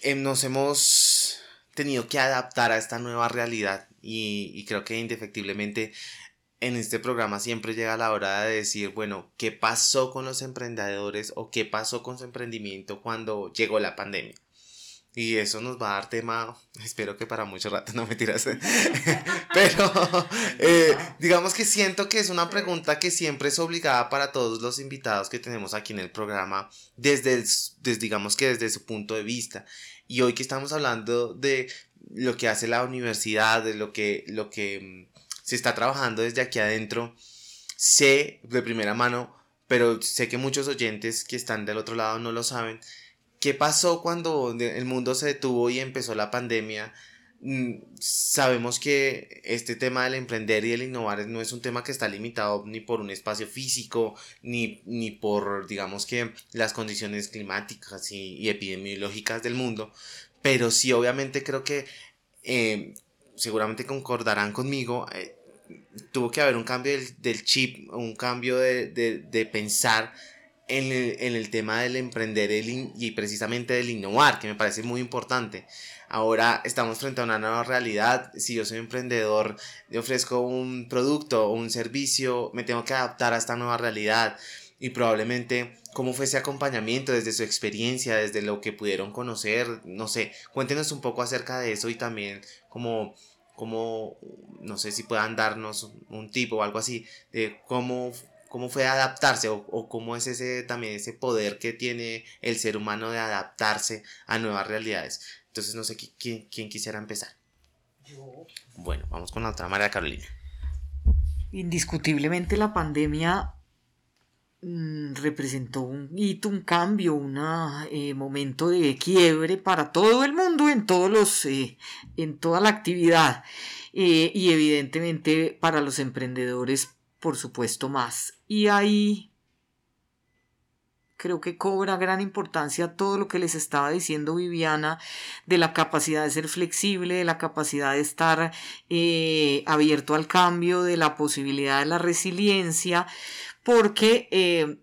em, nos hemos tenido que adaptar a esta nueva realidad y, creo que indefectiblemente en este programa siempre llega la hora de decir, bueno, ¿qué pasó con los emprendedores o qué pasó con su emprendimiento cuando llegó la pandemia? Y eso nos va a dar tema, espero que para mucho rato no me tiras. Pero eh, digamos que siento que es una pregunta que siempre es obligada para todos los invitados que tenemos aquí en el programa, desde, desde digamos que desde su punto de vista. Y hoy que estamos hablando de lo que hace la universidad, de lo que, lo que mm, se está trabajando desde aquí adentro, sé de primera mano, pero sé que muchos oyentes que están del otro lado no lo saben ¿Qué pasó cuando el mundo se detuvo y empezó la pandemia? Mm, sabemos que este tema del emprender y el innovar no es un tema que está limitado ni por un espacio físico, ni, ni por, digamos que, las condiciones climáticas y, epidemiológicas del mundo, pero sí obviamente creo que eh, seguramente concordarán conmigo, eh, tuvo que haber un cambio del, chip, un cambio de, pensar en el, tema del emprender y precisamente del innovar, que me parece muy importante. Ahora estamos frente a una nueva realidad. Si yo soy emprendedor, le ofrezco un producto o un servicio, me tengo que adaptar a esta nueva realidad y probablemente cómo fue ese acompañamiento desde su experiencia, desde lo que pudieron conocer, no sé, cuéntenos un poco acerca de eso y también como, como no sé si puedan darnos un tipo o algo así, de cómo, cómo fue adaptarse o, o, cómo es ese también ese poder que tiene el ser humano de adaptarse a nuevas realidades. Entonces no sé quién, quién quisiera empezar. Bueno, vamos con la otra María Carolina. Indiscutiblemente la pandemia Mm, representó un hito, un cambio, un eh, momento de quiebre para todo el mundo en todos los, eh, en toda la actividad eh, y evidentemente para los emprendedores, por supuesto más. Y ahí creo que cobra gran importancia todo lo que les estaba diciendo Viviana de la capacidad de ser flexible, de la capacidad de estar abierto al cambio, de la posibilidad de la resiliencia, porque eh,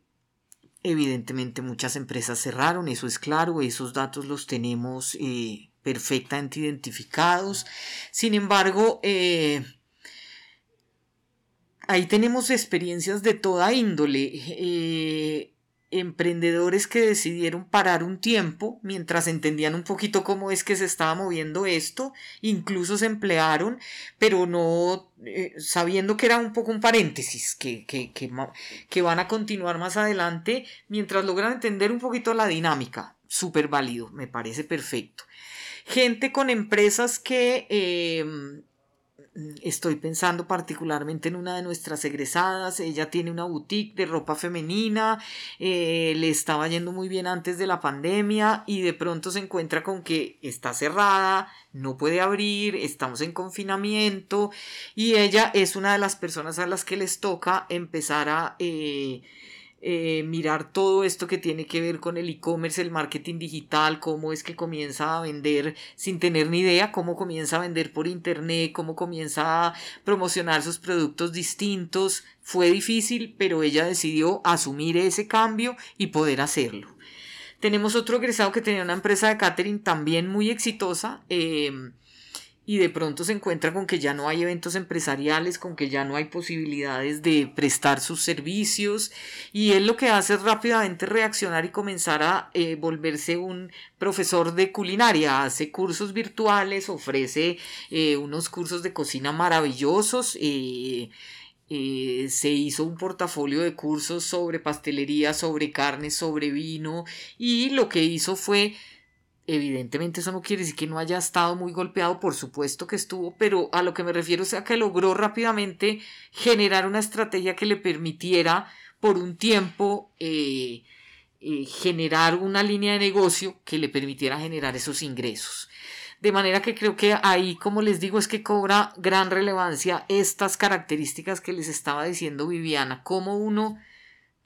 evidentemente muchas empresas cerraron, eso es claro, esos datos los tenemos eh, perfectamente identificados. Sin embargo, eh, ahí tenemos experiencias de toda índole emprendedores que decidieron parar un tiempo mientras entendían un poquito cómo es que se estaba moviendo esto, incluso se emplearon, pero no eh, sabiendo que era un poco un paréntesis, que, que, que, van a continuar más adelante mientras logran entender un poquito la dinámica. Súper válido, me parece perfecto. Gente con empresas que... Eh, Estoy pensando particularmente en una de nuestras egresadas. Ella tiene una boutique de ropa femenina. Eh, le estaba yendo muy bien antes de la pandemia y de pronto se encuentra con que está cerrada, no puede abrir, estamos en confinamiento y ella es una de las personas a las que les toca empezar a... Eh, eh, mirar todo esto que tiene que ver con el e-commerce, el marketing digital, cómo es que comienza a vender sin tener ni idea, cómo comienza a vender por internet, cómo comienza a promocionar sus productos distintos. Fue difícil, pero ella decidió asumir ese cambio y poder hacerlo. Tenemos otro egresado que tenía una empresa de catering también muy exitosa. Eh, y de pronto se encuentra con que ya no hay eventos empresariales, con que ya no hay posibilidades de prestar sus servicios y él lo que hace es rápidamente reaccionar y comenzar a eh, volverse un profesor de culinaria, hace cursos virtuales, ofrece eh, unos cursos de cocina maravillosos. Eh, se hizo un portafolio de cursos sobre pastelería, sobre carne, sobre vino y lo que hizo fue Evidentemente eso no quiere decir que no haya estado muy golpeado, por supuesto que estuvo, pero a lo que me refiero es a que logró rápidamente generar una estrategia que le permitiera por un tiempo eh, eh, generar una línea de negocio que le permitiera generar esos ingresos. De manera que creo que ahí, como les digo, es que cobra gran relevancia estas características que les estaba diciendo Viviana, cómo uno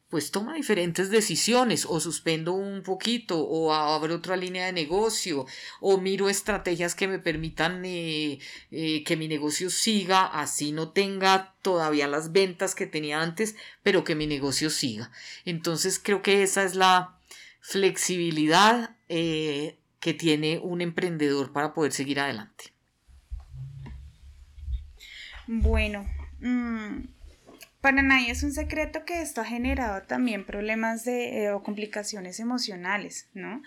pues toma diferentes decisiones o suspendo un poquito o abro otra línea de negocio o miro estrategias que me permitan eh, eh, que mi negocio siga así no tenga todavía las ventas que tenía antes pero que mi negocio siga. Entonces creo que esa es la flexibilidad eh, que tiene un emprendedor para poder seguir adelante. Bueno mm, para nadie es un secreto que esto ha generado también problemas de, eh, o complicaciones emocionales, ¿no?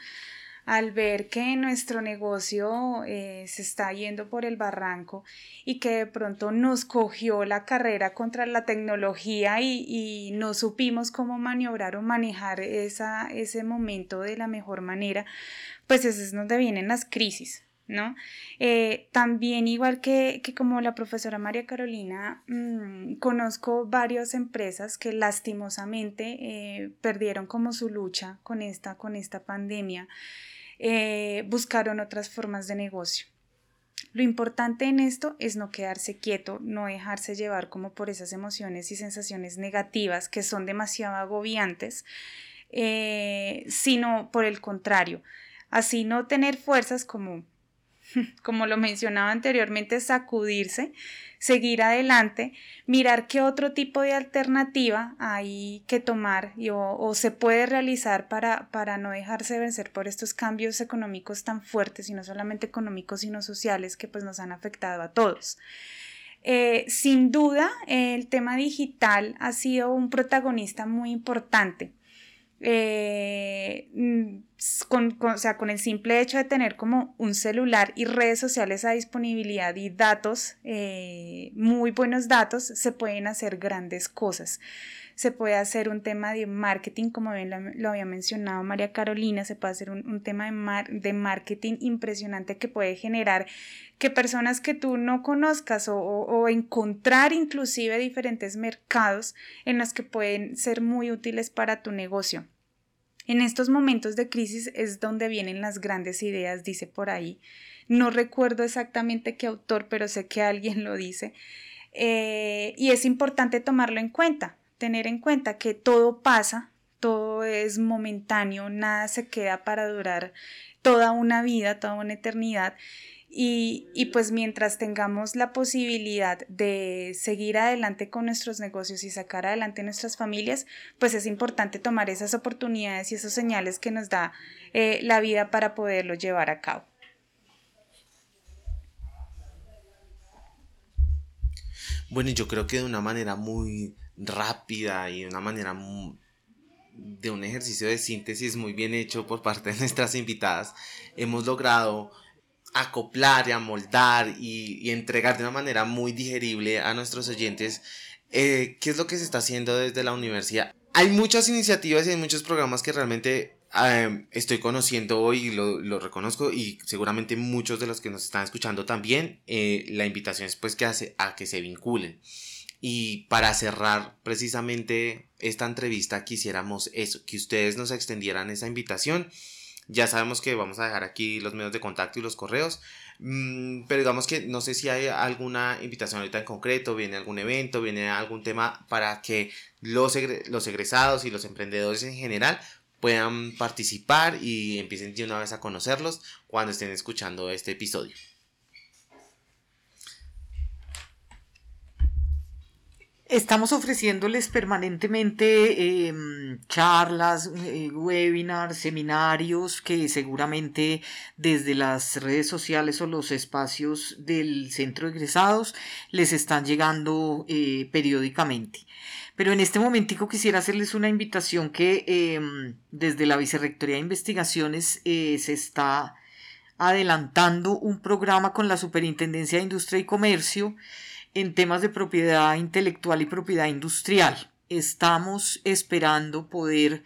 Al ver que nuestro negocio eh, se está yendo por el barranco y que de pronto nos cogió la carrera contra la tecnología y, no supimos cómo maniobrar o manejar esa, ese momento de la mejor manera, pues es donde vienen las crisis, ¿no? Eh, también igual que, como la profesora María Carolina, mm, conozco varias empresas que lastimosamente eh, perdieron como su lucha con esta, con esta pandemia, eh, buscaron otras formas de negocio. Lo importante en esto es no quedarse quieto, no dejarse llevar como por esas emociones y sensaciones negativas que son demasiado agobiantes, sino por el contrario, así no tener fuerzas como como lo mencionaba anteriormente, sacudirse, seguir adelante, mirar qué otro tipo de alternativa hay que tomar o, se puede realizar para, para no dejarse vencer por estos cambios económicos tan fuertes, y no solamente económicos, sino sociales que pues nos han afectado a todos. Eh, sin duda, el tema digital ha sido un protagonista muy importante. Eh, mm, con, o sea, con el simple hecho de tener como un celular y redes sociales a disponibilidad y datos, eh, muy buenos datos, se pueden hacer grandes cosas. Se puede hacer un tema de marketing, como bien lo, había mencionado María Carolina, se puede hacer un, tema de, de marketing impresionante que puede generar que personas que tú no conozcas o, encontrar inclusive diferentes mercados en los que pueden ser muy útiles para tu negocio. En estos momentos de crisis es donde vienen las grandes ideas, dice por ahí. No recuerdo exactamente qué autor, pero sé que alguien lo dice. Eh, y es importante tomarlo en cuenta, tener en cuenta que todo pasa, todo es momentáneo, nada se queda para durar toda una vida, toda una eternidad y, pues mientras tengamos la posibilidad de seguir adelante con nuestros negocios y sacar adelante nuestras familias, pues es importante tomar esas oportunidades y esos señales que nos da eh, la vida para poderlo llevar a cabo. Bueno, yo creo que de una manera muy rápida y de una manera de un ejercicio de síntesis muy bien hecho por parte de nuestras invitadas, hemos logrado acoplar y amoldar y, entregar de una manera muy digerible a nuestros oyentes eh, qué es lo que se está haciendo desde la universidad. Hay muchas iniciativas y hay muchos programas que realmente em, estoy conociendo hoy y lo, reconozco y seguramente muchos de los que nos están escuchando también. Eh, la invitación es pues que hace, a que se vinculen. Y para cerrar precisamente esta entrevista quisiéramos eso, que ustedes nos extendieran esa invitación ya sabemos que vamos a dejar aquí los medios de contacto y los correos. Mm, pero digamos que no sé si hay alguna invitación ahorita en concreto, viene algún evento, viene algún tema para que los, los egresados y los emprendedores en general puedan participar y empiecen de una vez a conocerlos cuando estén escuchando este episodio. Estamos ofreciéndoles permanentemente em, charlas, eh, webinars, seminarios que seguramente desde las redes sociales o los espacios del centro de egresados les están llegando eh, periódicamente. Pero en este momentico quisiera hacerles una invitación que em, desde la Vicerrectoría de Investigaciones eh, se está adelantando un programa con la Superintendencia de Industria y Comercio en temas de propiedad intelectual y propiedad industrial. Estamos esperando poder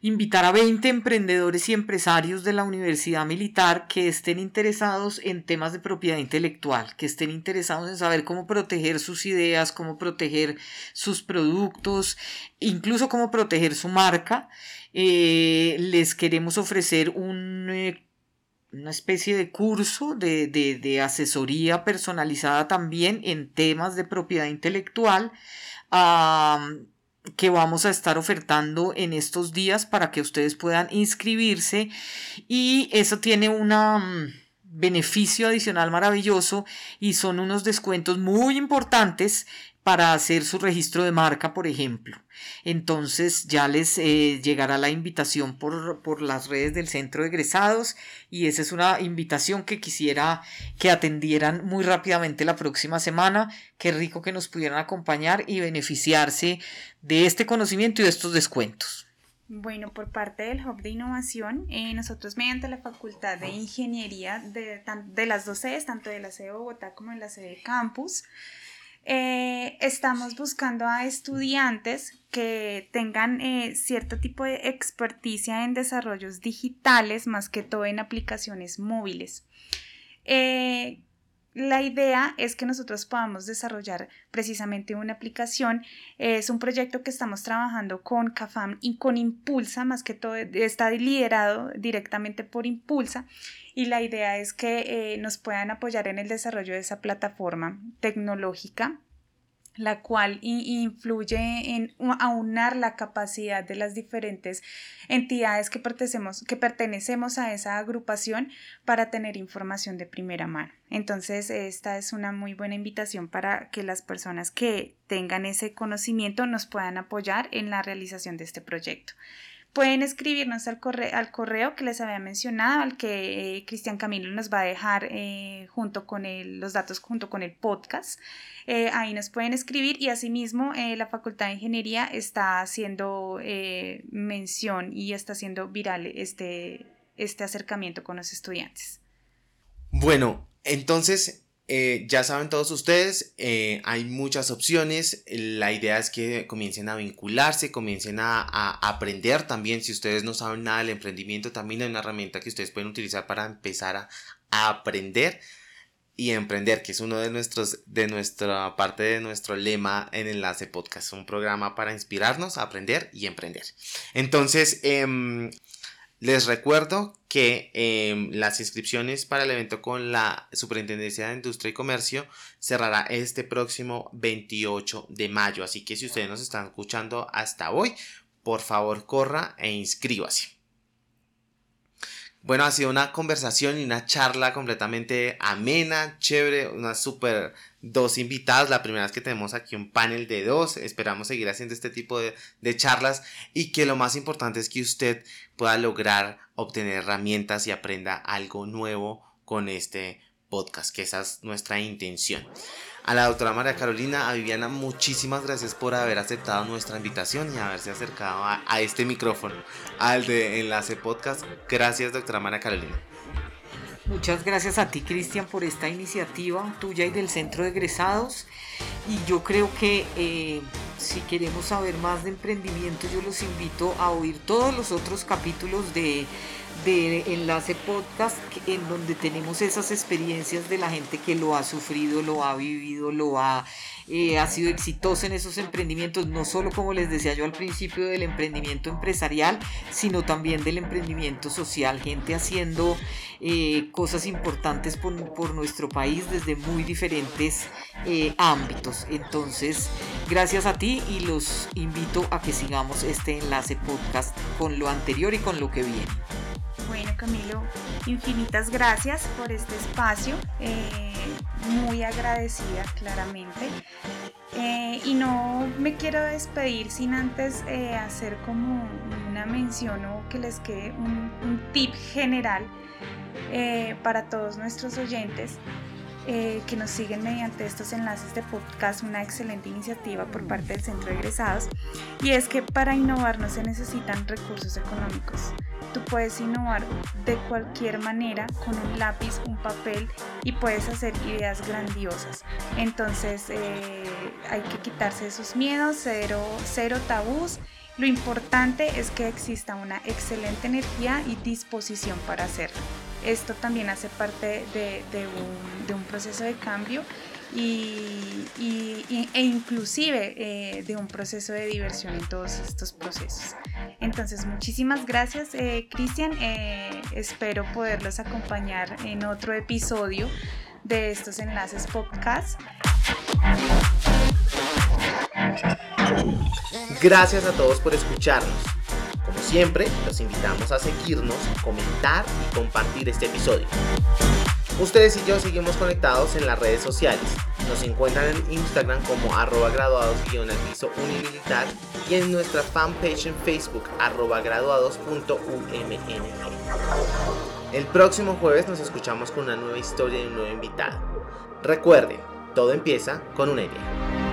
invitar a 20 emprendedores y empresarios de la Universidad Militar que estén interesados en temas de propiedad intelectual, que estén interesados en saber cómo proteger sus ideas, cómo proteger sus productos, incluso cómo proteger su marca. Eh, les queremos ofrecer un eh, una especie de curso de, de, asesoría personalizada también en temas de propiedad intelectual que vamos a estar ofertando en estos días para que ustedes puedan inscribirse. Y eso tiene un mm, beneficio adicional maravilloso y son unos descuentos muy importantes para hacer su registro de marca, por ejemplo. Entonces ya les eh, llegará la invitación por, por, las redes del centro de egresados y esa es una invitación que quisiera que atendieran muy rápidamente la próxima semana. Qué rico que nos pudieran acompañar y beneficiarse de este conocimiento y de estos descuentos. Bueno, por parte del Hub de Innovación, eh, nosotros mediante la Facultad de Ingeniería de, de las dos sedes, tanto de la sede de Bogotá como de la sede de Campus, eh, estamos buscando a estudiantes que tengan eh, cierto tipo de experticia en desarrollos digitales, más que todo en aplicaciones móviles. Eh, la idea es que nosotros podamos desarrollar precisamente una aplicación. Es un proyecto que estamos trabajando con CAFAM y con Impulsa, más que todo está liderado directamente por Impulsa y la idea es que eh, nos puedan apoyar en el desarrollo de esa plataforma tecnológica la cual influye en aunar la capacidad de las diferentes entidades que pertenecemos, que pertenecemos a esa agrupación para tener información de primera mano. Entonces, esta es una muy buena invitación para que las personas que tengan ese conocimiento nos puedan apoyar en la realización de este proyecto. Pueden escribirnos al correo, al correo que les había mencionado, al que eh, Cristian Camilo nos va a dejar eh, junto con los datos junto con el podcast. Eh, ahí nos pueden escribir y asimismo la Facultad de Ingeniería está haciendo mención y está haciendo viral este, este acercamiento con los estudiantes. Bueno, entonces eh, ya saben todos ustedes, eh, hay muchas opciones. La idea es que comiencen a vincularse, comiencen a, aprender también. Si ustedes no saben nada del emprendimiento, también hay una herramienta que ustedes pueden utilizar para empezar a, aprender y emprender, que es uno de nuestros, de nuestra parte de nuestro lema en Enlace Podcast, un programa para inspirarnos a aprender y emprender. Entonces, em, les recuerdo que em, las inscripciones para el evento con la Superintendencia de Industria y Comercio cerrará este próximo 28 de mayo. Así que si ustedes nos están escuchando hasta hoy, por favor corra e inscríbase. Bueno, ha sido una conversación y una charla completamente amena, chévere, una súper dos invitadas. La primera vez que tenemos aquí un panel de dos. Esperamos seguir haciendo este tipo de, de, charlas y que lo más importante es que usted pueda lograr obtener herramientas y aprenda algo nuevo con este podcast, que esa es nuestra intención. A la doctora María Carolina, a Viviana, muchísimas gracias por haber aceptado nuestra invitación y haberse acercado a, este micrófono, al de Enlace Podcast. Gracias, doctora María Carolina. Muchas gracias a ti, Cristian, por esta iniciativa tuya y del Centro de Egresados. Y yo creo que eh, si queremos saber más de emprendimiento, yo los invito a oír todos los otros capítulos de de Enlace Podcast en donde tenemos esas experiencias de la gente que lo ha sufrido, lo ha vivido, lo ha, eh, ha sido exitoso en esos emprendimientos, no solo como les decía yo al principio del emprendimiento empresarial, sino también del emprendimiento social, gente haciendo eh, cosas importantes por, por, nuestro país desde muy diferentes eh, ámbitos. Entonces, gracias a ti y los invito a que sigamos este enlace podcast con lo anterior y con lo que viene. Bueno, Camilo, infinitas gracias por este espacio. Eh, muy agradecida, claramente. Eh, y no me quiero despedir sin antes eh, hacer como una mención o que les quede un, un tip general para todos nuestros oyentes. Que nos siguen mediante estos enlaces de podcast, una excelente iniciativa por parte del Centro de Egresados, y es que para innovar no se necesitan recursos económicos. Tú puedes innovar de cualquier manera con un lápiz, un papel y puedes hacer ideas grandiosas. Entonces eh, hay que quitarse esos miedos, cero, cero tabús. Lo importante es que exista una excelente energía y disposición para hacerlo. Esto también hace parte de, un, proceso de cambio y, e inclusive eh, de un proceso de diversión en todos estos procesos. Entonces, muchísimas gracias, eh, Cristian. Eh, espero poderlos acompañar en otro episodio de estos enlaces podcast. Gracias a todos por escucharnos. Como siempre, los invitamos a seguirnos, comentar y compartir este episodio. Ustedes y yo seguimos conectados en las redes sociales. Nos encuentran en Instagram como arroba graduados unimilitar y en nuestra fanpage en Facebook arroba. El próximo jueves nos escuchamos con una nueva historia y un nuevo invitado. Recuerden, todo empieza con una idea.